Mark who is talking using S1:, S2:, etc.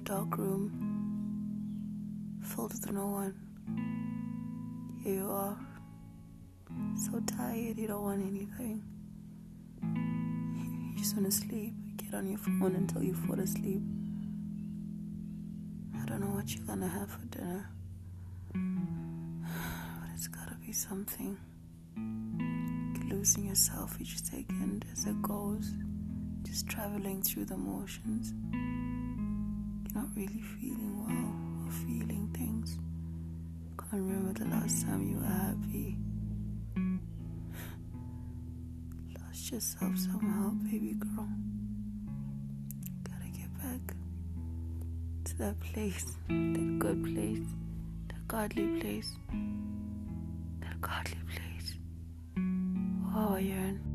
S1: dark room filled with no one. Here you are, so tired you don't want anything. You just want to sleep. Get on your phone until you fall asleep. I don't know what you're gonna have for dinner, but it's gotta be something. You're losing yourself each second as it goes, just traveling through the motions. Really feeling well or feeling things. Can't remember the last time you were happy. Lost yourself somehow, baby girl. Gotta get back to that place, that good place, that godly place, that godly place. Oh, yearn.